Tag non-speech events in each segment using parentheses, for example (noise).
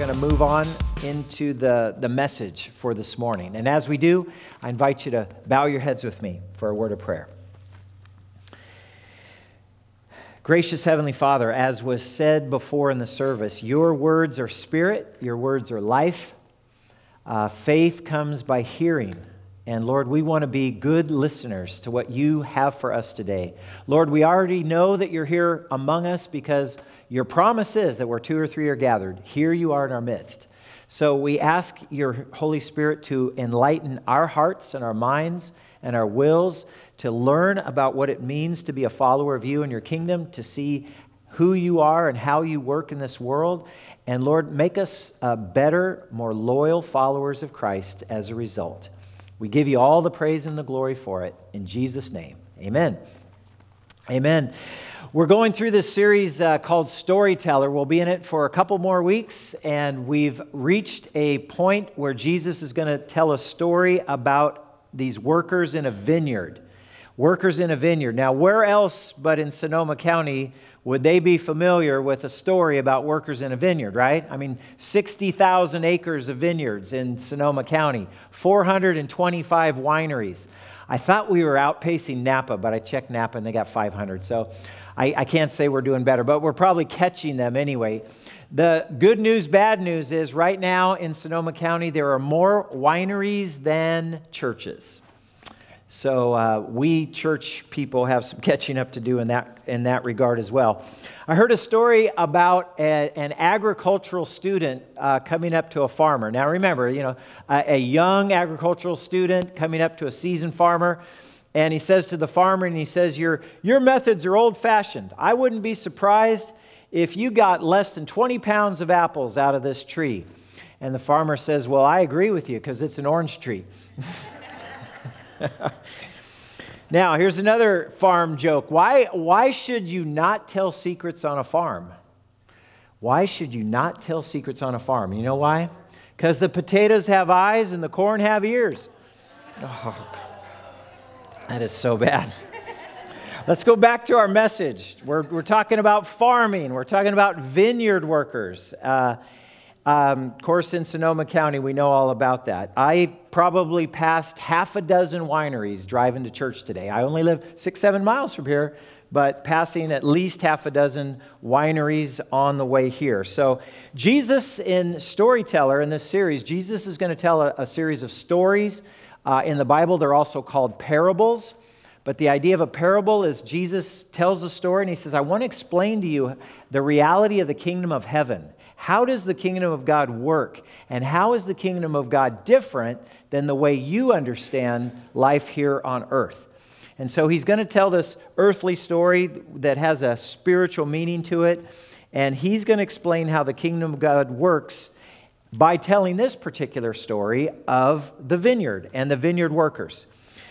going to move on into the, the message for this morning. And as we do, I invite you to bow your heads with me for a word of prayer. Gracious Heavenly Father, as was said before in the service, your words are spirit, your words are life. Uh, faith comes by hearing. And Lord, we want to be good listeners to what you have for us today. Lord, we already know that you're here among us because your promise is that where two or three are gathered, here you are in our midst. So we ask your Holy Spirit to enlighten our hearts and our minds and our wills to learn about what it means to be a follower of you and your kingdom, to see who you are and how you work in this world. And Lord, make us uh, better, more loyal followers of Christ as a result. We give you all the praise and the glory for it. In Jesus' name, amen. Amen. We're going through this series uh, called Storyteller. We'll be in it for a couple more weeks, and we've reached a point where Jesus is going to tell a story about these workers in a vineyard. Workers in a vineyard. Now, where else but in Sonoma County would they be familiar with a story about workers in a vineyard, right? I mean, 60,000 acres of vineyards in Sonoma County, 425 wineries. I thought we were outpacing Napa, but I checked Napa and they got 500. So I, I can't say we're doing better, but we're probably catching them anyway. The good news, bad news is right now in Sonoma County, there are more wineries than churches. So uh, we church people have some catching up to do in that, in that regard as well. I heard a story about a, an agricultural student uh, coming up to a farmer. Now remember, you know, a, a young agricultural student coming up to a seasoned farmer and he says to the farmer, and he says, Your, your methods are old fashioned. I wouldn't be surprised if you got less than 20 pounds of apples out of this tree. And the farmer says, Well, I agree with you because it's an orange tree. (laughs) now, here's another farm joke. Why, why should you not tell secrets on a farm? Why should you not tell secrets on a farm? You know why? Because the potatoes have eyes and the corn have ears. Oh, that is so bad. (laughs) Let's go back to our message. We're, we're talking about farming, we're talking about vineyard workers. Uh, um, of course, in Sonoma County, we know all about that. I probably passed half a dozen wineries driving to church today. I only live six, seven miles from here, but passing at least half a dozen wineries on the way here. So, Jesus in Storyteller in this series, Jesus is going to tell a, a series of stories uh, in the Bible, they're also called parables. But the idea of a parable is Jesus tells a story and he says, I want to explain to you the reality of the kingdom of heaven. How does the kingdom of God work? And how is the kingdom of God different than the way you understand life here on earth? And so he's going to tell this earthly story that has a spiritual meaning to it. And he's going to explain how the kingdom of God works by telling this particular story of the vineyard and the vineyard workers.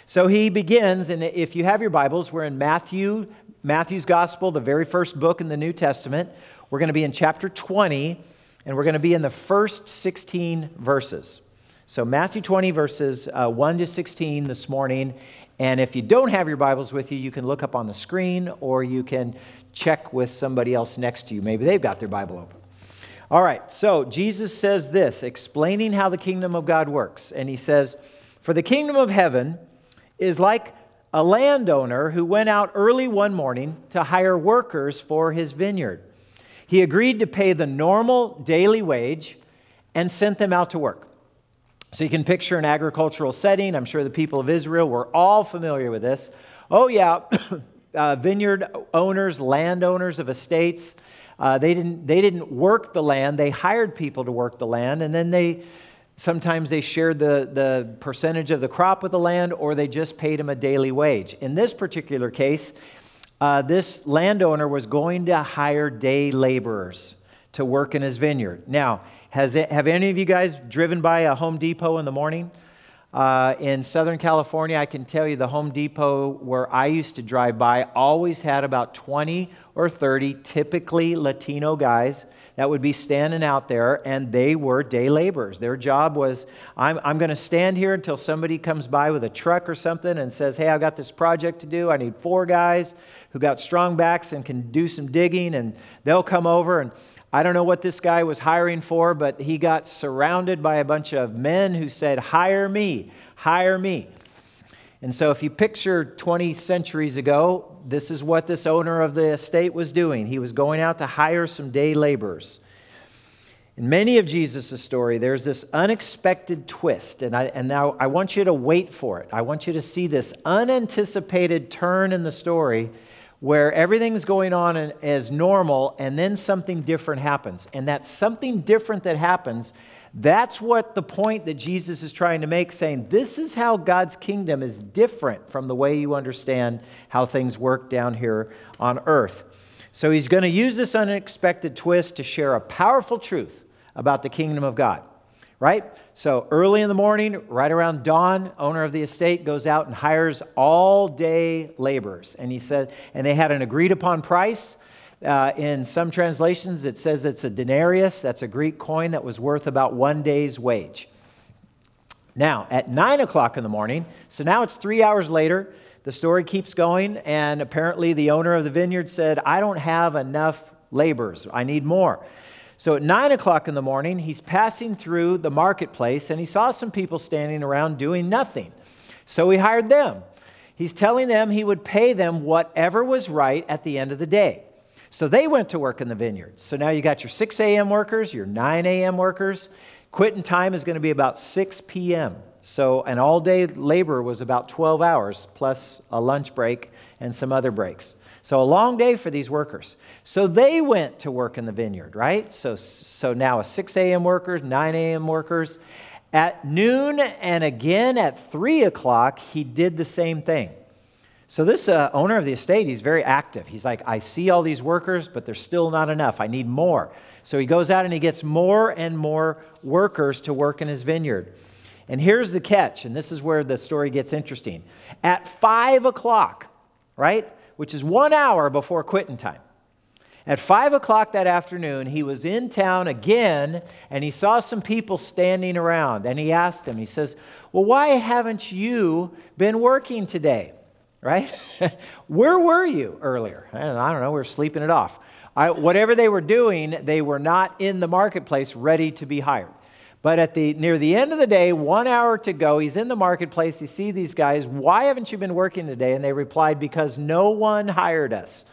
So he begins, and if you have your Bibles, we're in Matthew, Matthew's Gospel, the very first book in the New Testament. We're going to be in chapter 20, and we're going to be in the first 16 verses. So, Matthew 20, verses uh, 1 to 16 this morning. And if you don't have your Bibles with you, you can look up on the screen or you can check with somebody else next to you. Maybe they've got their Bible open. All right, so Jesus says this, explaining how the kingdom of God works. And he says, For the kingdom of heaven is like a landowner who went out early one morning to hire workers for his vineyard. He agreed to pay the normal daily wage and sent them out to work. So you can picture an agricultural setting. I'm sure the people of Israel were all familiar with this. Oh, yeah, (coughs) uh, vineyard owners, landowners of estates uh, they, didn't, they didn't work the land, they hired people to work the land, and then they sometimes they shared the, the percentage of the crop with the land or they just paid them a daily wage. In this particular case, uh, this landowner was going to hire day laborers to work in his vineyard. Now, has it, have any of you guys driven by a Home Depot in the morning? Uh, in Southern California, I can tell you the Home Depot where I used to drive by always had about 20 or 30, typically Latino guys that would be standing out there, and they were day laborers. Their job was I'm, I'm going to stand here until somebody comes by with a truck or something and says, Hey, I've got this project to do. I need four guys who got strong backs and can do some digging, and they'll come over. And I don't know what this guy was hiring for, but he got surrounded by a bunch of men who said, Hire me, hire me. And so, if you picture 20 centuries ago, this is what this owner of the estate was doing. He was going out to hire some day laborers. In many of Jesus' story, there's this unexpected twist, and, I, and now I want you to wait for it. I want you to see this unanticipated turn in the story where everything's going on as normal, and then something different happens. And that something different that happens that's what the point that Jesus is trying to make, saying this is how God's kingdom is different from the way you understand how things work down here on earth. So he's going to use this unexpected twist to share a powerful truth about the kingdom of God. Right? So early in the morning, right around dawn, owner of the estate goes out and hires all day laborers. And he said, and they had an agreed upon price. Uh, in some translations, it says it's a denarius. That's a Greek coin that was worth about one day's wage. Now, at 9 o'clock in the morning, so now it's three hours later, the story keeps going, and apparently the owner of the vineyard said, I don't have enough laborers. I need more. So at 9 o'clock in the morning, he's passing through the marketplace and he saw some people standing around doing nothing. So he hired them. He's telling them he would pay them whatever was right at the end of the day. So they went to work in the vineyard. So now you got your 6 a.m. workers, your 9 a.m. workers. Quitting time is going to be about 6 p.m. So an all day labor was about 12 hours plus a lunch break and some other breaks. So a long day for these workers. So they went to work in the vineyard, right? So, so now a 6 a.m. workers, 9 a.m. workers. At noon and again at 3 o'clock, he did the same thing. So, this uh, owner of the estate, he's very active. He's like, I see all these workers, but there's still not enough. I need more. So, he goes out and he gets more and more workers to work in his vineyard. And here's the catch, and this is where the story gets interesting. At five o'clock, right, which is one hour before quitting time, at five o'clock that afternoon, he was in town again and he saw some people standing around. And he asked them, he says, Well, why haven't you been working today? Right? (laughs) Where were you earlier? I don't know, we were sleeping it off. I, whatever they were doing, they were not in the marketplace ready to be hired. But at the near the end of the day, one hour to go, he's in the marketplace. You see these guys. Why haven't you been working today? And they replied, Because no one hired us.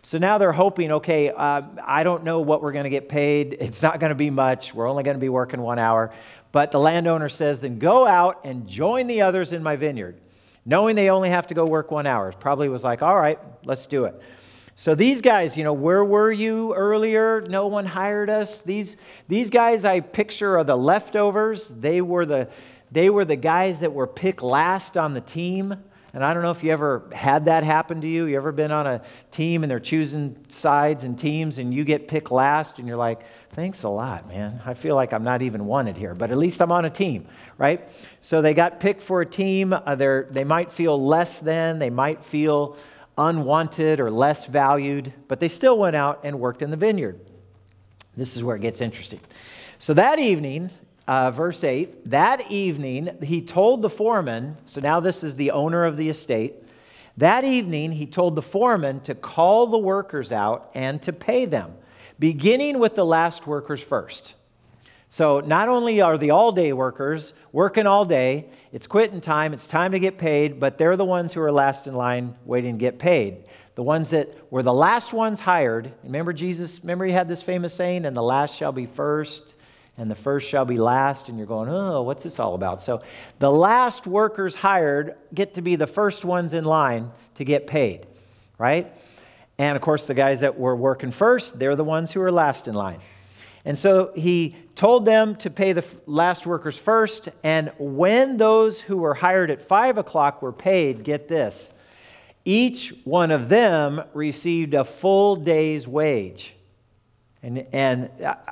So now they're hoping, okay, uh, I don't know what we're going to get paid. It's not going to be much. We're only going to be working one hour. But the landowner says, then go out and join the others in my vineyard knowing they only have to go work one hour. Probably was like, all right, let's do it. So these guys, you know, where were you earlier? No one hired us. These, these guys I picture are the leftovers. They were the, they were the guys that were picked last on the team. And I don't know if you ever had that happen to you. You ever been on a team and they're choosing sides and teams and you get picked last and you're like, thanks a lot, man. I feel like I'm not even wanted here, but at least I'm on a team, right? So they got picked for a team. Uh, they might feel less than, they might feel unwanted or less valued, but they still went out and worked in the vineyard. This is where it gets interesting. So that evening, uh, verse 8 that evening he told the foreman so now this is the owner of the estate that evening he told the foreman to call the workers out and to pay them beginning with the last workers first. So not only are the all day workers working all day it's quitting time it's time to get paid but they're the ones who are last in line waiting to get paid. The ones that were the last ones hired remember jesus remember he had this famous saying and the last shall be first and the first shall be last, and you're going, oh, what's this all about? So the last workers hired get to be the first ones in line to get paid, right? And of course, the guys that were working first, they're the ones who are last in line. And so he told them to pay the last workers first. And when those who were hired at five o'clock were paid, get this, each one of them received a full day's wage. And, and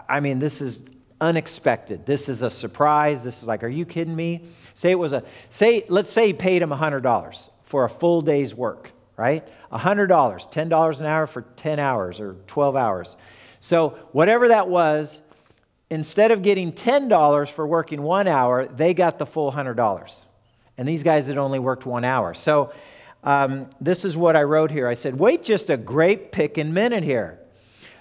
I mean, this is unexpected. This is a surprise. This is like, are you kidding me? Say it was a, say, let's say he paid him $100 for a full day's work, right? $100, $10 an hour for 10 hours or 12 hours. So, whatever that was, instead of getting $10 for working one hour, they got the full $100. And these guys had only worked one hour. So, um, this is what I wrote here. I said, wait just a great picking minute here.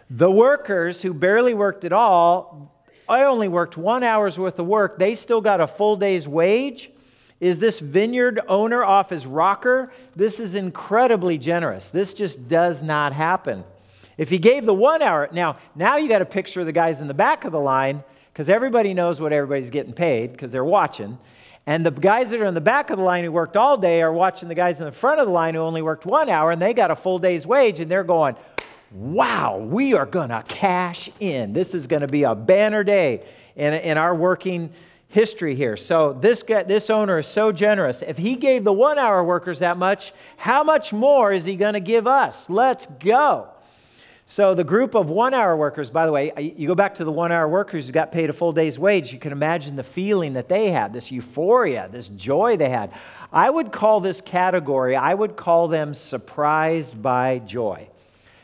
The workers who barely worked at all, I only worked one hour's worth of work, they still got a full day's wage. Is this vineyard owner off his rocker? This is incredibly generous. This just does not happen. If he gave the one hour, now, now you got to picture of the guys in the back of the line because everybody knows what everybody's getting paid because they're watching. And the guys that are in the back of the line who worked all day are watching the guys in the front of the line who only worked one hour and they got a full day's wage and they're going, wow, we are going to cash in. This is going to be a banner day in, in our working history here. So this guy, this owner is so generous. If he gave the one hour workers that much, how much more is he going to give us? Let's go. So the group of one hour workers, by the way, you go back to the one hour workers who got paid a full day's wage, you can imagine the feeling that they had, this euphoria, this joy they had. I would call this category, I would call them surprised by joy.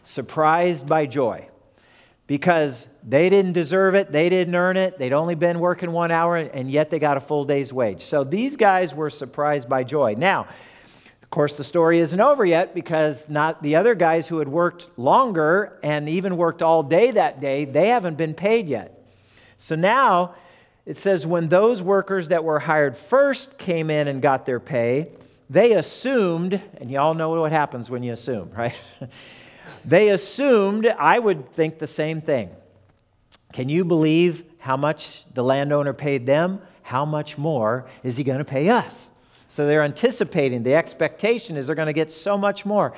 Surprised by joy. Because they didn't deserve it, they didn't earn it, they'd only been working one hour, and yet they got a full day's wage. So these guys were surprised by joy. Now, of course, the story isn't over yet because not the other guys who had worked longer and even worked all day that day, they haven't been paid yet. So now it says when those workers that were hired first came in and got their pay, they assumed, and y'all know what happens when you assume, right? (laughs) they assumed, I would think the same thing. Can you believe how much the landowner paid them? How much more is he going to pay us? So they're anticipating, the expectation is they're going to get so much more.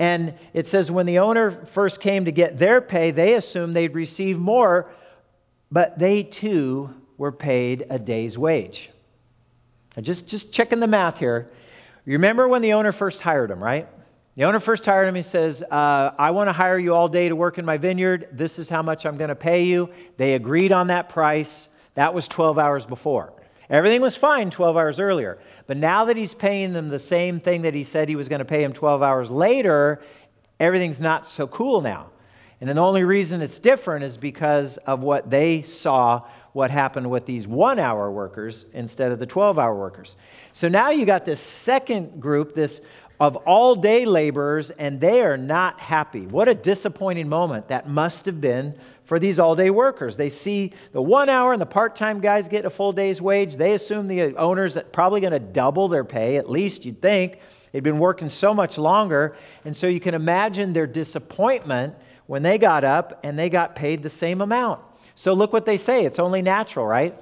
And it says when the owner first came to get their pay, they assumed they'd receive more, but they too were paid a day's wage. Now just, just checking the math here. You remember when the owner first hired them, right? The owner first hired him. He says, uh, I want to hire you all day to work in my vineyard. This is how much I'm going to pay you. They agreed on that price. That was 12 hours before. Everything was fine 12 hours earlier. But now that he's paying them the same thing that he said he was going to pay him 12 hours later, everything's not so cool now. And the only reason it's different is because of what they saw what happened with these one hour workers instead of the 12 hour workers. So now you got this second group, this of all day laborers, and they are not happy. What a disappointing moment that must have been for these all day workers. They see the one hour and the part time guys get a full day's wage. They assume the owner's probably going to double their pay, at least you'd think. They'd been working so much longer. And so you can imagine their disappointment when they got up and they got paid the same amount. So look what they say. It's only natural, right?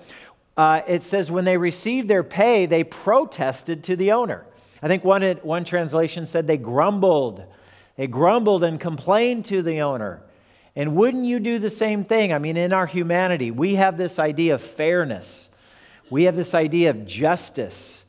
Uh, it says when they received their pay, they protested to the owner. I think one, one translation said they grumbled. They grumbled and complained to the owner. And wouldn't you do the same thing? I mean, in our humanity, we have this idea of fairness, we have this idea of justice.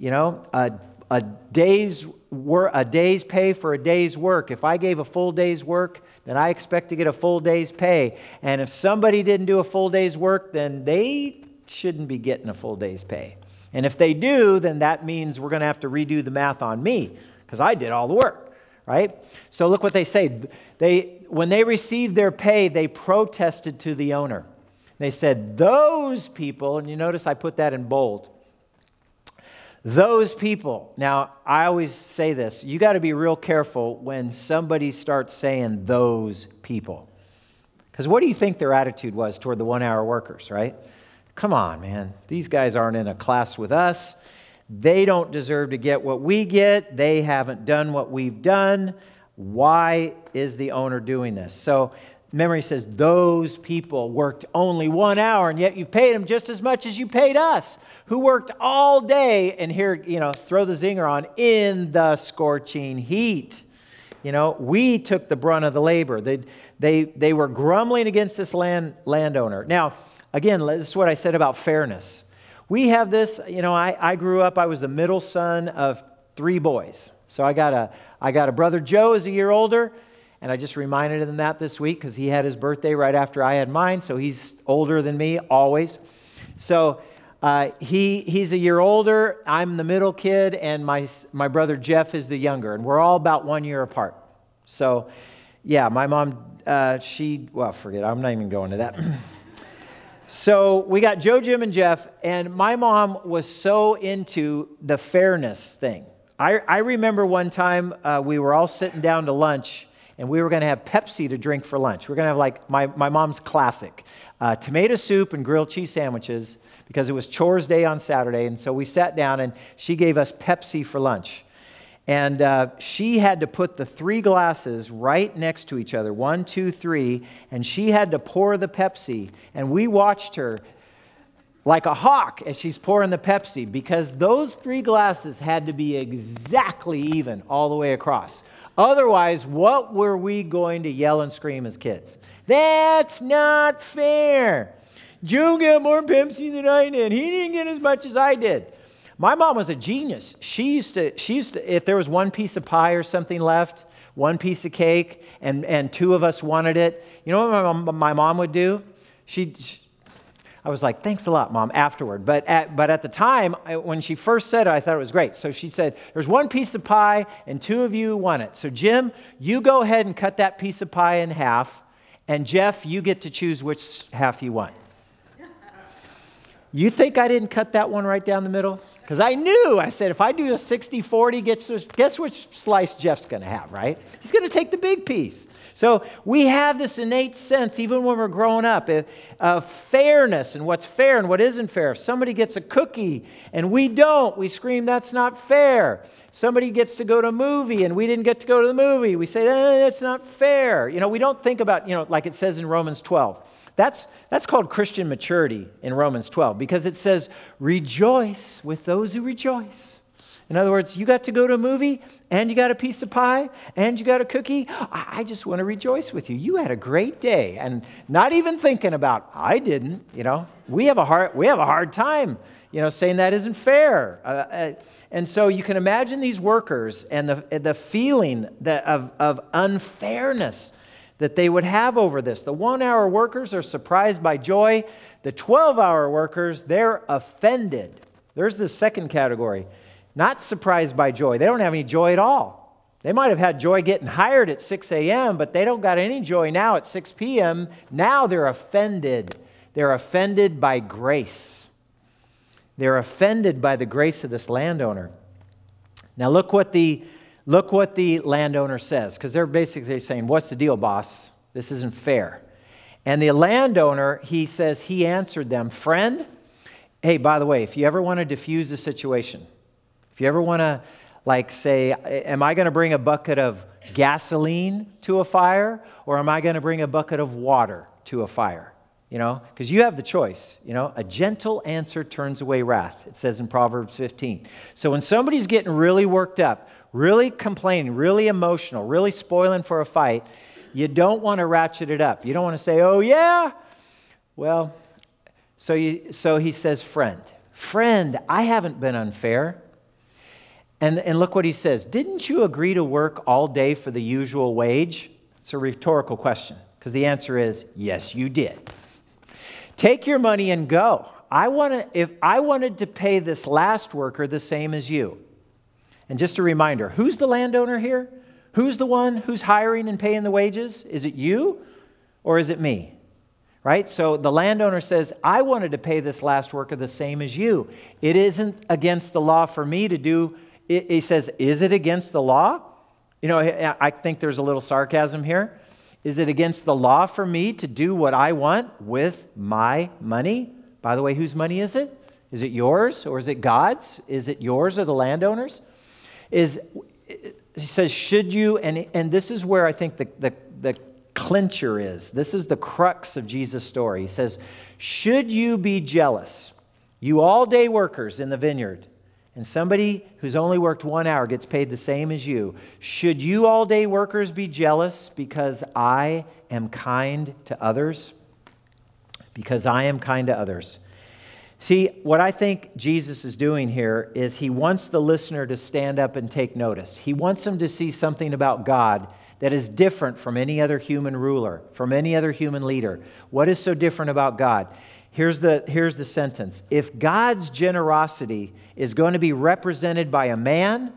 You know, a, a, day's, wor- a day's pay for a day's work. If I gave a full day's work, then I expect to get a full day's pay. And if somebody didn't do a full day's work, then they shouldn't be getting a full day's pay. And if they do, then that means we're going to have to redo the math on me because I did all the work, right? So look what they say. They, when they received their pay, they protested to the owner. They said, Those people, and you notice I put that in bold. Those people. Now, I always say this you got to be real careful when somebody starts saying those people. Because what do you think their attitude was toward the one hour workers, right? Come on, man. These guys aren't in a class with us. They don't deserve to get what we get. They haven't done what we've done. Why is the owner doing this? So, memory says those people worked only one hour, and yet you've paid them just as much as you paid us, who worked all day. And here, you know, throw the zinger on in the scorching heat. You know, we took the brunt of the labor. They, they, they were grumbling against this land, landowner. Now, again, this is what I said about fairness. We have this, you know, I, I grew up, I was the middle son of three boys. So I got a, I got a brother Joe is a year older, and I just reminded him that this week because he had his birthday right after I had mine, so he's older than me always. So Uh, he, he's a year older. I'm the middle kid, and my, my brother Jeff is the younger, and we're all about one year apart. So, yeah, my mom, uh, she, well, forget, I'm not even going to that. (clears throat) so, we got Joe, Jim, and Jeff, and my mom was so into the fairness thing. I, I remember one time uh, we were all sitting down to lunch, and we were going to have Pepsi to drink for lunch. We are going to have like my, my mom's classic uh, tomato soup and grilled cheese sandwiches because it was chores day on Saturday. And so we sat down and she gave us Pepsi for lunch. And uh, she had to put the three glasses right next to each other one, two, three. And she had to pour the Pepsi. And we watched her like a hawk as she's pouring the Pepsi because those three glasses had to be exactly even all the way across. Otherwise, what were we going to yell and scream as kids? That's not fair. Joe got more Pepsi than I did. He didn't get as much as I did. My mom was a genius. She used to, she used to, if there was one piece of pie or something left, one piece of cake, and, and two of us wanted it, you know what my mom, my mom would do? She, she I was like, thanks a lot, mom, afterward. But at, but at the time, when she first said it, I thought it was great. So she said, there's one piece of pie, and two of you want it. So, Jim, you go ahead and cut that piece of pie in half, and Jeff, you get to choose which half you want. You think I didn't cut that one right down the middle? Because I knew, I said, if I do a 60 40, guess which slice Jeff's going to have, right? He's going to take the big piece. So we have this innate sense, even when we're growing up, of fairness and what's fair and what isn't fair. If somebody gets a cookie and we don't, we scream, that's not fair. Somebody gets to go to a movie and we didn't get to go to the movie. We say, eh, that's not fair. You know, we don't think about, you know, like it says in Romans 12. That's, that's called Christian maturity in Romans 12 because it says, rejoice with those who rejoice. In other words, you got to go to a movie and you got a piece of pie and you got a cookie. I just want to rejoice with you. You had a great day. And not even thinking about, I didn't, you know. We have a hard, we have a hard time, you know, saying that isn't fair. Uh, uh, and so you can imagine these workers and the, the feeling that of, of unfairness that they would have over this. The one hour workers are surprised by joy, the 12 hour workers, they're offended. There's the second category not surprised by joy. They don't have any joy at all. They might have had joy getting hired at 6 a.m., but they don't got any joy now at 6 p.m. Now they're offended. They're offended by grace. They're offended by the grace of this landowner. Now look what the look what the landowner says, because they're basically saying, What's the deal, boss? This isn't fair. And the landowner, he says, he answered them, Friend, hey, by the way, if you ever want to diffuse the situation, if you ever want to, like, say, am I going to bring a bucket of gasoline to a fire or am I going to bring a bucket of water to a fire? You know, because you have the choice. You know, a gentle answer turns away wrath, it says in Proverbs 15. So when somebody's getting really worked up, really complaining, really emotional, really spoiling for a fight, you don't want to ratchet it up. You don't want to say, oh, yeah. Well, so, you, so he says, friend, friend, I haven't been unfair. And, and look what he says Didn't you agree to work all day for the usual wage? It's a rhetorical question because the answer is yes, you did. Take your money and go. I wanna, if I wanted to pay this last worker the same as you. And just a reminder who's the landowner here? Who's the one who's hiring and paying the wages? Is it you or is it me? Right? So the landowner says, I wanted to pay this last worker the same as you. It isn't against the law for me to do he says, Is it against the law? You know, I think there's a little sarcasm here. Is it against the law for me to do what I want with my money? By the way, whose money is it? Is it yours or is it God's? Is it yours or the landowner's? Is he says, should you, and, and this is where I think the, the, the clincher is. This is the crux of Jesus' story. He says, Should you be jealous, you all day workers in the vineyard, and somebody who's only worked one hour gets paid the same as you, should you all day workers be jealous because I am kind to others? Because I am kind to others. See, what I think Jesus is doing here is he wants the listener to stand up and take notice. He wants them to see something about God that is different from any other human ruler, from any other human leader. What is so different about God? Here's the, here's the sentence If God's generosity is going to be represented by a man,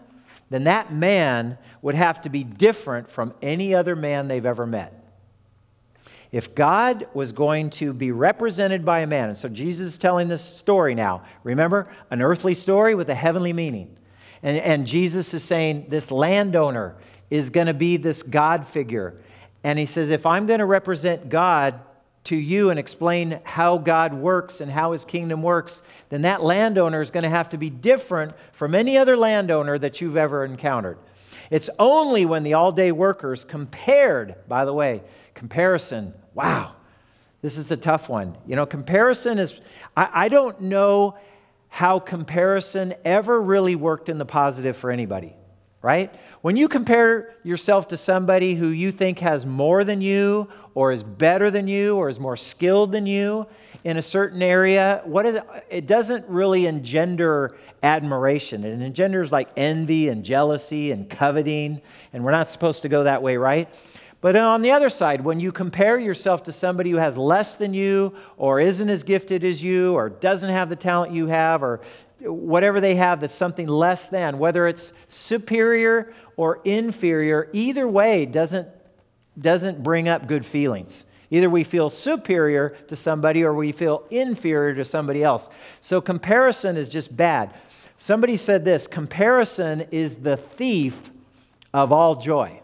then that man would have to be different from any other man they've ever met. If God was going to be represented by a man, and so Jesus is telling this story now, remember, an earthly story with a heavenly meaning. And, and Jesus is saying this landowner is going to be this God figure. And he says, if I'm going to represent God to you and explain how God works and how his kingdom works, then that landowner is going to have to be different from any other landowner that you've ever encountered. It's only when the all day workers compared, by the way, comparison Wow, this is a tough one. You know, comparison is, I, I don't know how comparison ever really worked in the positive for anybody, right? When you compare yourself to somebody who you think has more than you, or is better than you, or is more skilled than you in a certain area, what is it? it doesn't really engender admiration. It engenders like envy and jealousy and coveting, and we're not supposed to go that way, right? But on the other side, when you compare yourself to somebody who has less than you, or isn't as gifted as you, or doesn't have the talent you have, or whatever they have that's something less than, whether it's superior or inferior, either way doesn't, doesn't bring up good feelings. Either we feel superior to somebody or we feel inferior to somebody else. So comparison is just bad. Somebody said this comparison is the thief of all joy.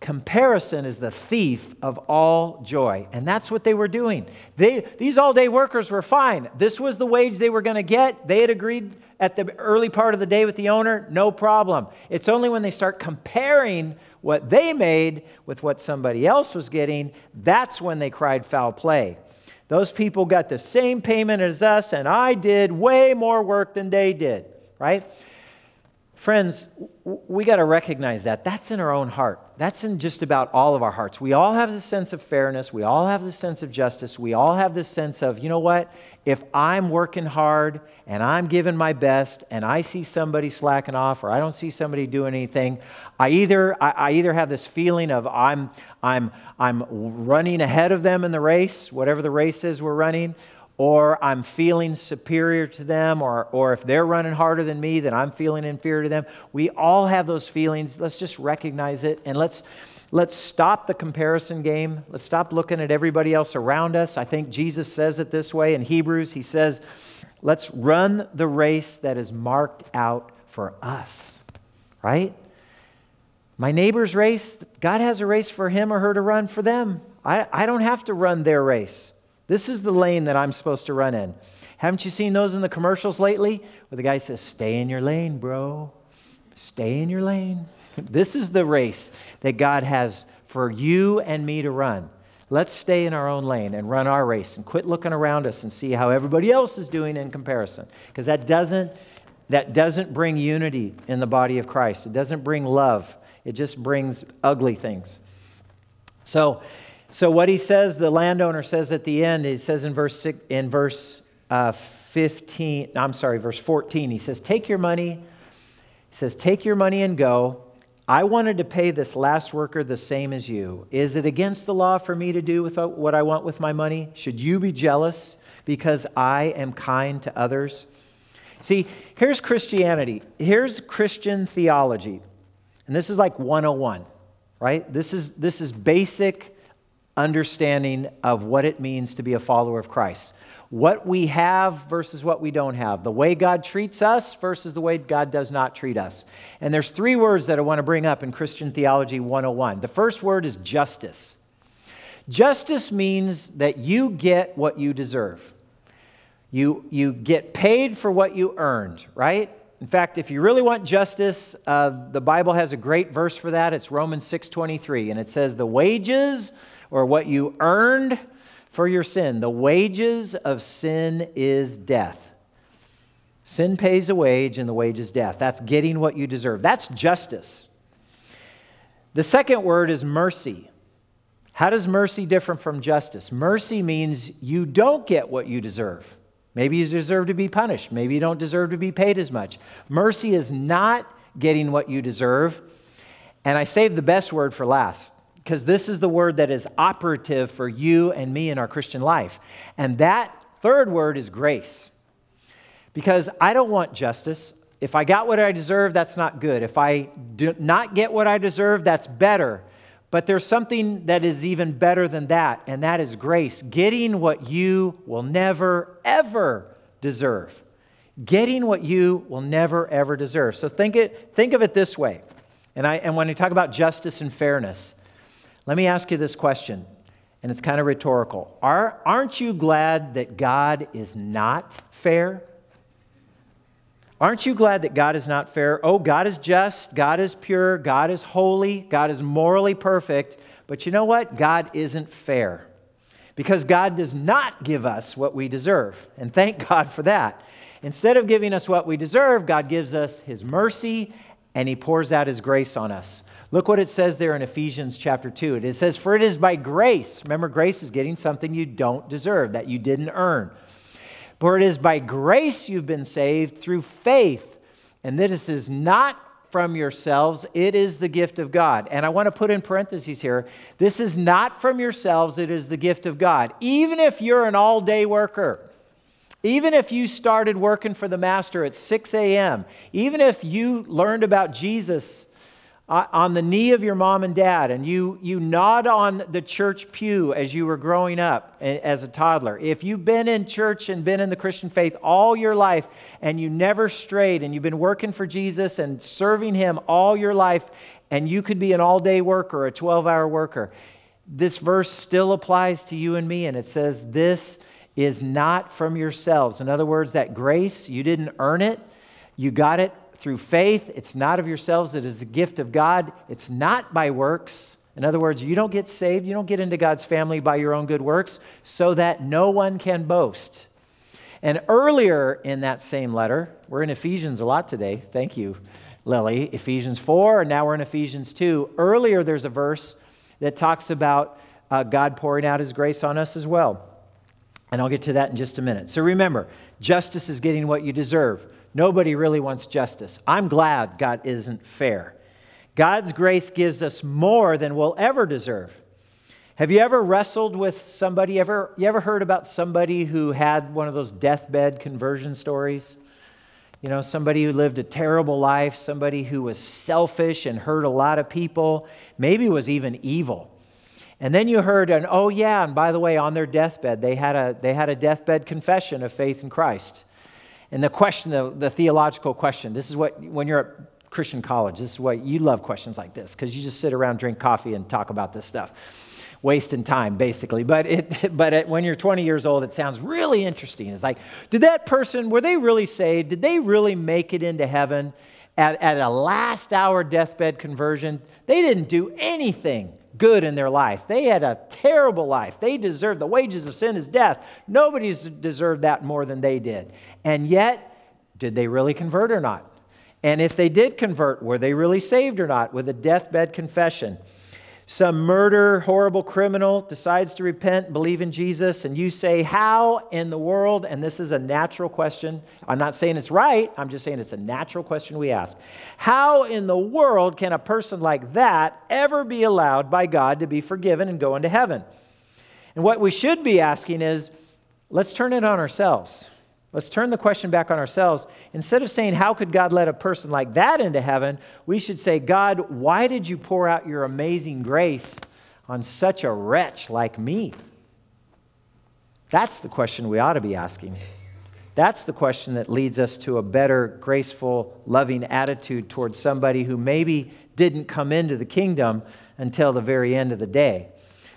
Comparison is the thief of all joy. And that's what they were doing. They, these all day workers were fine. This was the wage they were going to get. They had agreed at the early part of the day with the owner, no problem. It's only when they start comparing what they made with what somebody else was getting, that's when they cried foul play. Those people got the same payment as us, and I did way more work than they did, right? Friends, we got to recognize that. That's in our own heart. That's in just about all of our hearts. We all have this sense of fairness. We all have this sense of justice. We all have this sense of, you know what? If I'm working hard and I'm giving my best and I see somebody slacking off or I don't see somebody doing anything, I either, I, I either have this feeling of I'm, I'm, I'm running ahead of them in the race, whatever the race is we're running, or I'm feeling superior to them, or, or if they're running harder than me, then I'm feeling inferior to them. We all have those feelings. Let's just recognize it and let's, let's stop the comparison game. Let's stop looking at everybody else around us. I think Jesus says it this way in Hebrews. He says, Let's run the race that is marked out for us, right? My neighbor's race, God has a race for him or her to run for them. I, I don't have to run their race. This is the lane that I'm supposed to run in. Haven't you seen those in the commercials lately where the guy says, Stay in your lane, bro? Stay in your lane. (laughs) This is the race that God has for you and me to run. Let's stay in our own lane and run our race and quit looking around us and see how everybody else is doing in comparison. Because that doesn't, that doesn't bring unity in the body of Christ. It doesn't bring love. It just brings ugly things. So so what he says, the landowner says at the end, he says in verse six, in verse uh, 15, I'm sorry, verse 14, he says, "Take your money." He says, "Take your money and go." I wanted to pay this last worker the same as you. Is it against the law for me to do with what I want with my money? Should you be jealous because I am kind to others? See, here's Christianity. Here's Christian theology. And this is like 101, right? This is, this is basic understanding of what it means to be a follower of Christ. What we have versus what we don't have. The way God treats us versus the way God does not treat us. And there's three words that I want to bring up in Christian Theology 101. The first word is justice. Justice means that you get what you deserve. You, you get paid for what you earned, right? In fact, if you really want justice, uh, the Bible has a great verse for that. It's Romans 6:23, and it says, "The wages or what you earned for your sin. The wages of sin is death. Sin pays a wage, and the wage is death. That's getting what you deserve. That's justice. The second word is mercy. How does mercy differ from justice? Mercy means you don't get what you deserve. Maybe you deserve to be punished. Maybe you don't deserve to be paid as much. Mercy is not getting what you deserve. And I saved the best word for last because this is the word that is operative for you and me in our Christian life. And that third word is grace. Because I don't want justice. If I got what I deserve, that's not good. If I do not get what I deserve, that's better. But there's something that is even better than that, and that is grace. Getting what you will never, ever deserve. Getting what you will never, ever deserve. So think, it, think of it this way. And, I, and when I talk about justice and fairness, let me ask you this question, and it's kind of rhetorical. Are, aren't you glad that God is not fair? Aren't you glad that God is not fair? Oh, God is just, God is pure, God is holy, God is morally perfect. But you know what? God isn't fair because God does not give us what we deserve. And thank (laughs) God for that. Instead of giving us what we deserve, God gives us His mercy and He pours out His grace on us. Look what it says there in Ephesians chapter 2. It says, For it is by grace. Remember, grace is getting something you don't deserve, that you didn't earn. For it is by grace you've been saved through faith. And this is not from yourselves, it is the gift of God. And I want to put in parentheses here this is not from yourselves, it is the gift of God. Even if you're an all day worker, even if you started working for the master at 6 a.m., even if you learned about Jesus on the knee of your mom and dad and you, you nod on the church pew as you were growing up as a toddler, if you've been in church and been in the Christian faith all your life and you never strayed and you've been working for Jesus and serving Him all your life, and you could be an all day worker, a 12 hour worker, this verse still applies to you and me, and it says, This is not from yourselves. In other words, that grace, you didn't earn it, you got it through faith. It's not of yourselves, it is a gift of God. It's not by works. In other words, you don't get saved, you don't get into God's family by your own good works, so that no one can boast. And earlier in that same letter, we're in Ephesians a lot today. Thank you, Lily. Ephesians 4, and now we're in Ephesians 2. Earlier, there's a verse that talks about uh, God pouring out his grace on us as well. And I'll get to that in just a minute. So remember, justice is getting what you deserve. Nobody really wants justice. I'm glad God isn't fair. God's grace gives us more than we'll ever deserve. Have you ever wrestled with somebody? Ever, you ever heard about somebody who had one of those deathbed conversion stories? You know, somebody who lived a terrible life, somebody who was selfish and hurt a lot of people, maybe was even evil. And then you heard an, oh yeah, and by the way, on their deathbed, they had a, they had a deathbed confession of faith in Christ. And the question, the, the theological question, this is what, when you're at Christian college, this is what you love questions like this because you just sit around, drink coffee, and talk about this stuff. Wasting time, basically. But, it, (laughs) but it, when you're 20 years old, it sounds really interesting. It's like, did that person, were they really saved? Did they really make it into heaven at, at a last hour deathbed conversion? They didn't do anything good in their life. They had a terrible life. They deserved the wages of sin is death. Nobody's deserved that more than they did. And yet, did they really convert or not? And if they did convert, were they really saved or not with a deathbed confession? Some murder, horrible criminal decides to repent, believe in Jesus, and you say, How in the world? And this is a natural question. I'm not saying it's right, I'm just saying it's a natural question we ask. How in the world can a person like that ever be allowed by God to be forgiven and go into heaven? And what we should be asking is, let's turn it on ourselves. Let's turn the question back on ourselves. Instead of saying, How could God let a person like that into heaven? we should say, God, why did you pour out your amazing grace on such a wretch like me? That's the question we ought to be asking. That's the question that leads us to a better, graceful, loving attitude towards somebody who maybe didn't come into the kingdom until the very end of the day.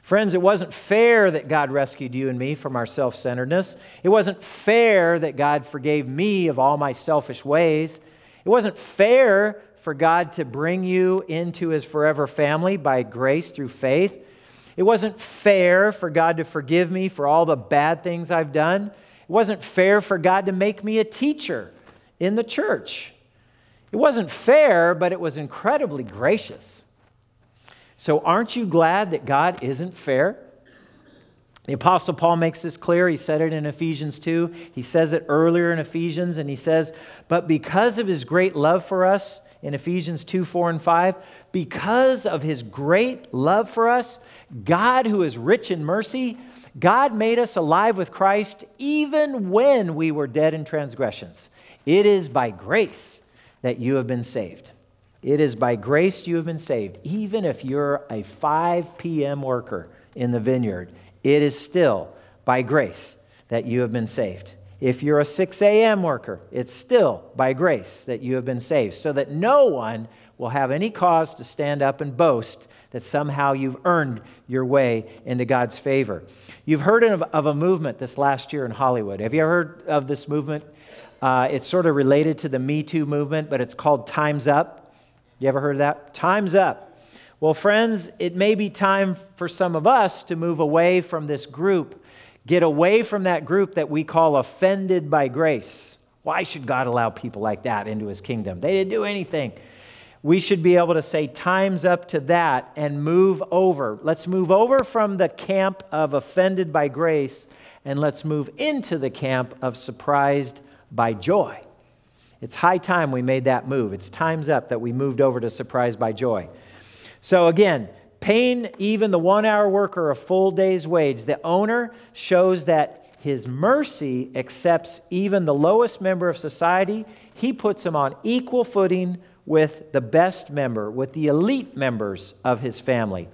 Friends, it wasn't fair that God rescued you and me from our self centeredness. It wasn't fair that God forgave me of all my selfish ways. It wasn't fair for God to bring you into his forever family by grace through faith. It wasn't fair for God to forgive me for all the bad things I've done. It wasn't fair for God to make me a teacher in the church. It wasn't fair, but it was incredibly gracious. So, aren't you glad that God isn't fair? The Apostle Paul makes this clear. He said it in Ephesians 2. He says it earlier in Ephesians, and he says, But because of his great love for us, in Ephesians 2 4 and 5, because of his great love for us, God, who is rich in mercy, God made us alive with Christ even when we were dead in transgressions. It is by grace that you have been saved. It is by grace you have been saved. Even if you're a 5 p.m. worker in the vineyard, it is still by grace that you have been saved. If you're a 6 a.m. worker, it's still by grace that you have been saved, so that no one will have any cause to stand up and boast that somehow you've earned your way into God's favor. You've heard of, of a movement this last year in Hollywood. Have you ever heard of this movement? Uh, it's sort of related to the Me Too movement, but it's called Time's Up. You ever heard that? Time's Up. Well, friends, it may be time for some of us to move away from this group Get away from that group that we call offended by grace. Why should God allow people like that into his kingdom? They didn't do anything. We should be able to say, time's up to that and move over. Let's move over from the camp of offended by grace and let's move into the camp of surprised by joy. It's high time we made that move. It's time's up that we moved over to surprise by joy. So, again, paying even the one hour worker a full day's wage. The owner shows that his mercy accepts even the lowest member of society. He puts him on equal footing with the best member, with the elite members of his family.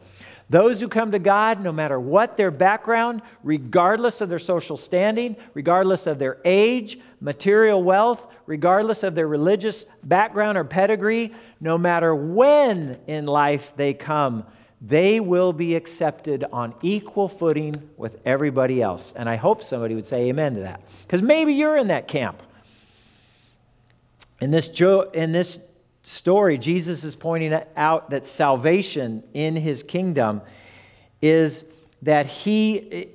Those who come to God, no matter what their background, regardless of their social standing, regardless of their age, material wealth, regardless of their religious background or pedigree, no matter when in life they come, they will be accepted on equal footing with everybody else. And I hope somebody would say amen to that. Because maybe you're in that camp. In this, jo- in this story, Jesus is pointing out that salvation in his kingdom is that he,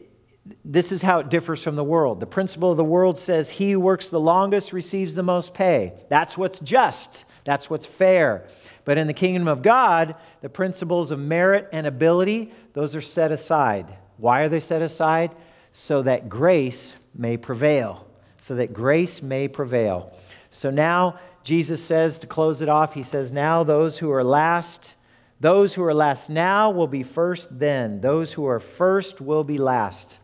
this is how it differs from the world. The principle of the world says he who works the longest receives the most pay. That's what's just, that's what's fair. But in the kingdom of God, the principles of merit and ability, those are set aside. Why are they set aside? So that grace may prevail. So that grace may prevail. So now Jesus says to close it off, he says, Now those who are last, those who are last now will be first then. Those who are first will be last.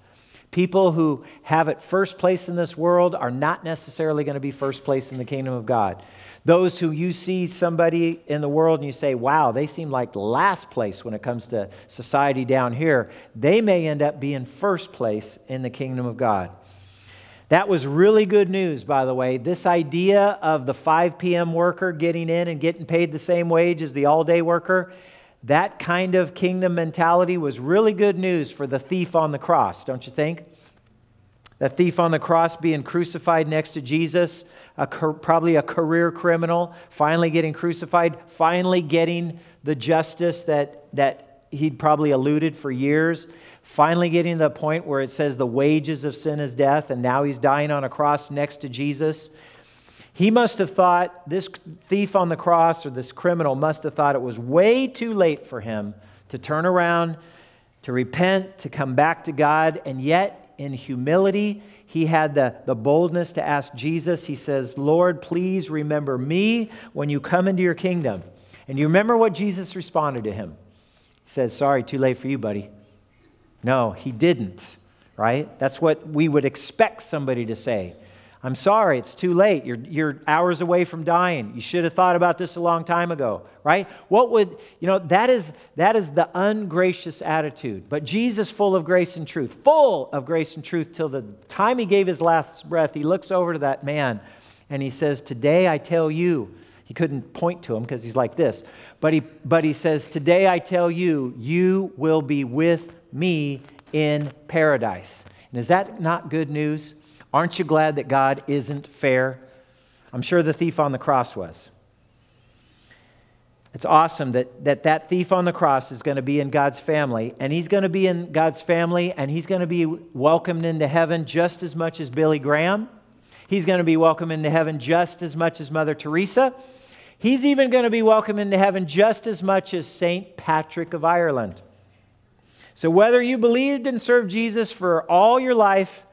People who have it first place in this world are not necessarily going to be first place in the kingdom of God. Those who you see somebody in the world and you say, wow, they seem like last place when it comes to society down here, they may end up being first place in the kingdom of God. That was really good news, by the way. This idea of the 5 p.m. worker getting in and getting paid the same wage as the all day worker, that kind of kingdom mentality was really good news for the thief on the cross, don't you think? The thief on the cross being crucified next to Jesus a, probably a career criminal, finally getting crucified, finally getting the justice that, that he'd probably eluded for years, finally getting to the point where it says the wages of sin is death, and now he's dying on a cross next to Jesus. He must have thought, this thief on the cross or this criminal must have thought it was way too late for him to turn around, to repent, to come back to God, and yet in humility, he had the, the boldness to ask Jesus, he says, Lord, please remember me when you come into your kingdom. And you remember what Jesus responded to him? He says, Sorry, too late for you, buddy. No, he didn't, right? That's what we would expect somebody to say. I'm sorry, it's too late. You're, you're hours away from dying. You should have thought about this a long time ago, right? What would, you know, that is, that is the ungracious attitude. But Jesus, full of grace and truth, full of grace and truth, till the time he gave his last breath, he looks over to that man and he says, Today I tell you, he couldn't point to him because he's like this, but he, but he says, Today I tell you, you will be with me in paradise. And is that not good news? Aren't you glad that God isn't fair? I'm sure the thief on the cross was. It's awesome that, that that thief on the cross is going to be in God's family, and he's going to be in God's family, and he's going to be welcomed into heaven just as much as Billy Graham. He's going to be welcomed into heaven just as much as Mother Teresa. He's even going to be welcomed into heaven just as much as St. Patrick of Ireland. So, whether you believed and served Jesus for all your life,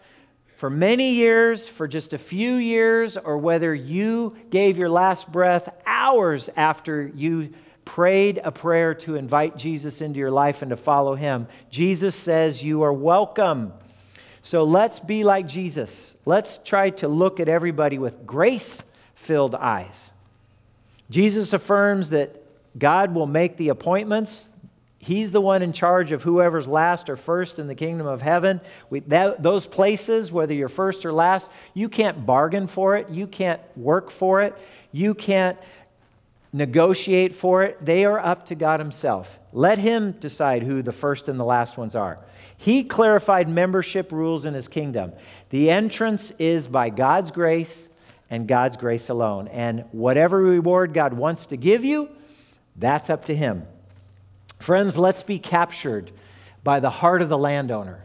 for many years, for just a few years, or whether you gave your last breath hours after you prayed a prayer to invite Jesus into your life and to follow him, Jesus says you are welcome. So let's be like Jesus. Let's try to look at everybody with grace filled eyes. Jesus affirms that God will make the appointments. He's the one in charge of whoever's last or first in the kingdom of heaven. We, that, those places, whether you're first or last, you can't bargain for it. You can't work for it. You can't negotiate for it. They are up to God Himself. Let Him decide who the first and the last ones are. He clarified membership rules in His kingdom. The entrance is by God's grace and God's grace alone. And whatever reward God wants to give you, that's up to Him. Friends, let's be captured by the heart of the landowner.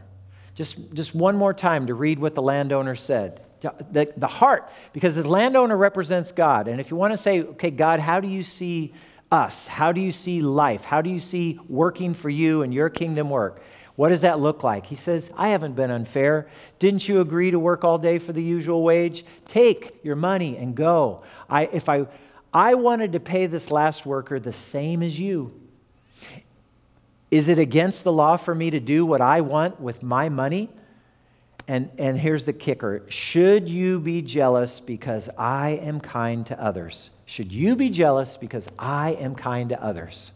Just, just one more time to read what the landowner said. The, the heart, because the landowner represents God. And if you want to say, okay, God, how do you see us? How do you see life? How do you see working for you and your kingdom work? What does that look like? He says, I haven't been unfair. Didn't you agree to work all day for the usual wage? Take your money and go. I, if I, I wanted to pay this last worker the same as you. Is it against the law for me to do what I want with my money? And, and here's the kicker Should you be jealous because I am kind to others? Should you be jealous because I am kind to others?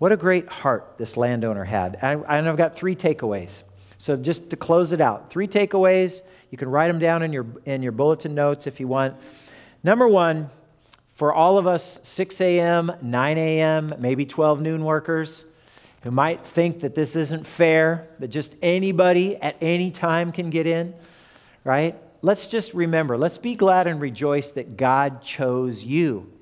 What a great heart this landowner had. And I've got three takeaways. So, just to close it out, three takeaways. You can write them down in your, in your bulletin notes if you want. Number one, for all of us 6 a.m., 9 a.m., maybe 12 noon workers who might think that this isn't fair, that just anybody at any time can get in, right? Let's just remember, let's be glad and rejoice that God chose you.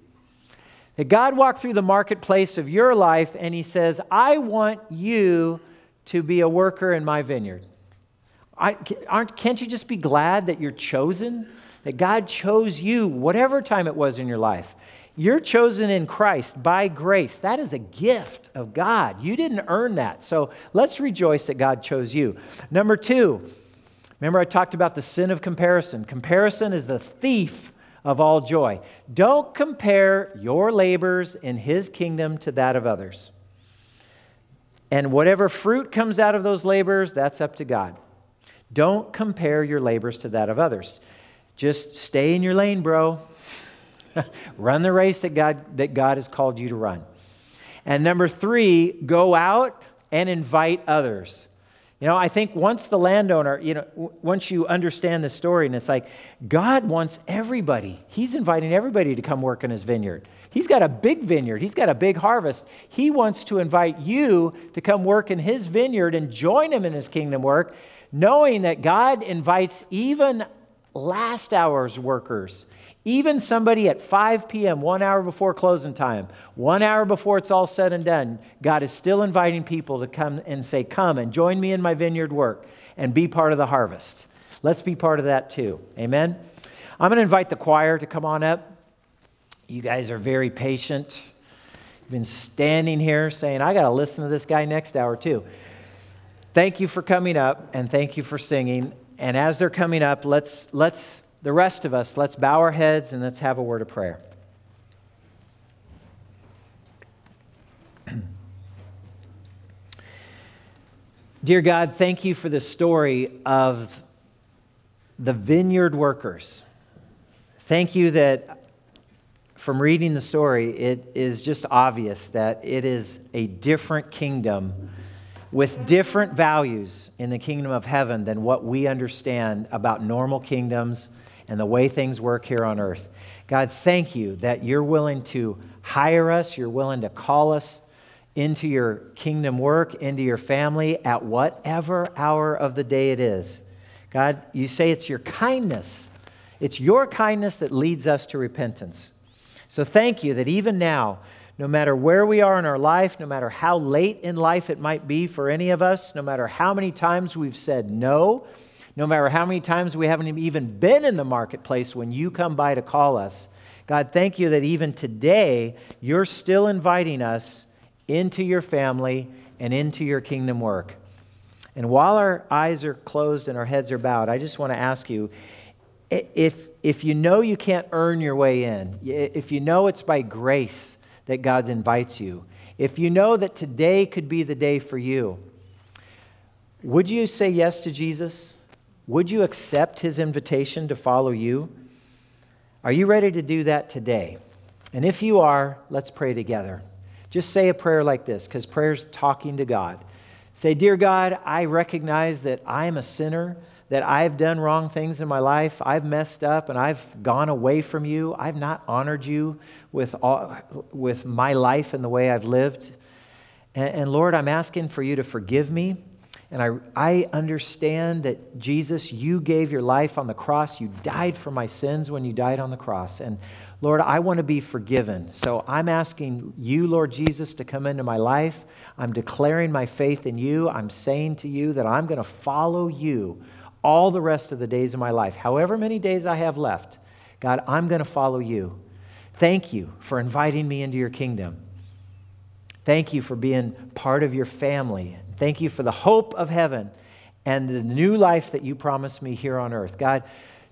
That God walked through the marketplace of your life and He says, I want you to be a worker in my vineyard. I, aren't, can't you just be glad that you're chosen? That God chose you, whatever time it was in your life. You're chosen in Christ by grace. That is a gift of God. You didn't earn that. So let's rejoice that God chose you. Number two, remember I talked about the sin of comparison. Comparison is the thief of all joy. Don't compare your labors in his kingdom to that of others. And whatever fruit comes out of those labors, that's up to God. Don't compare your labors to that of others. Just stay in your lane, bro. (laughs) run the race that God, that God has called you to run. And number three, go out and invite others. You know, I think once the landowner, you know, once you understand the story, and it's like God wants everybody. He's inviting everybody to come work in his vineyard. He's got a big vineyard, he's got a big harvest. He wants to invite you to come work in his vineyard and join him in his kingdom work, knowing that God invites even last hour's workers even somebody at 5 p.m., one hour before closing time, one hour before it's all said and done, God is still inviting people to come and say, Come and join me in my vineyard work and be part of the harvest. Let's be part of that too. Amen? I'm going to invite the choir to come on up. You guys are very patient. You've been standing here saying, I got to listen to this guy next hour too. Thank you for coming up and thank you for singing. And as they're coming up, let's, let's, the rest of us, let's bow our heads and let's have a word of prayer. (clears throat) Dear God, thank you for the story of the vineyard workers. Thank you that from reading the story, it is just obvious that it is a different kingdom with different values in the kingdom of heaven than what we understand about normal kingdoms and the way things work here on earth. God, thank you that you're willing to hire us, you're willing to call us into your kingdom work, into your family at whatever hour of the day it is. God, you say it's your kindness. It's your kindness that leads us to repentance. So thank you that even now, no matter where we are in our life, no matter how late in life it might be for any of us, no matter how many times we've said no, no matter how many times we haven't even been in the marketplace when you come by to call us. God, thank you that even today you're still inviting us into your family and into your kingdom work. And while our eyes are closed and our heads are bowed, I just want to ask you if, if you know you can't earn your way in, if you know it's by grace that God invites you. If you know that today could be the day for you, would you say yes to Jesus? Would you accept his invitation to follow you? Are you ready to do that today? And if you are, let's pray together. Just say a prayer like this, because prayer's talking to God. Say, Dear God, I recognize that I am a sinner, that I've done wrong things in my life. I've messed up and I've gone away from you. I've not honored you with, all, with my life and the way I've lived. And, and Lord, I'm asking for you to forgive me. And I, I understand that Jesus, you gave your life on the cross. You died for my sins when you died on the cross. And Lord, I want to be forgiven. So I'm asking you, Lord Jesus, to come into my life. I'm declaring my faith in you. I'm saying to you that I'm going to follow you all the rest of the days of my life. However many days I have left, God, I'm going to follow you. Thank you for inviting me into your kingdom. Thank you for being part of your family. Thank you for the hope of heaven and the new life that you promised me here on earth. God,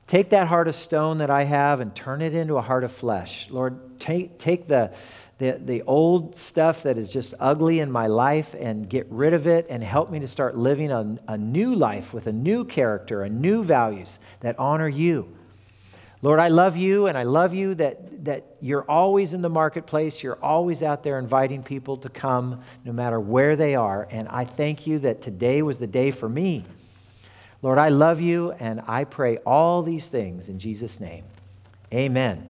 take that heart of stone that I have and turn it into a heart of flesh. Lord, take, take the, the, the old stuff that is just ugly in my life and get rid of it and help me to start living a, a new life with a new character and new values that honor you. Lord, I love you and I love you that, that you're always in the marketplace. You're always out there inviting people to come no matter where they are. And I thank you that today was the day for me. Lord, I love you and I pray all these things in Jesus' name. Amen.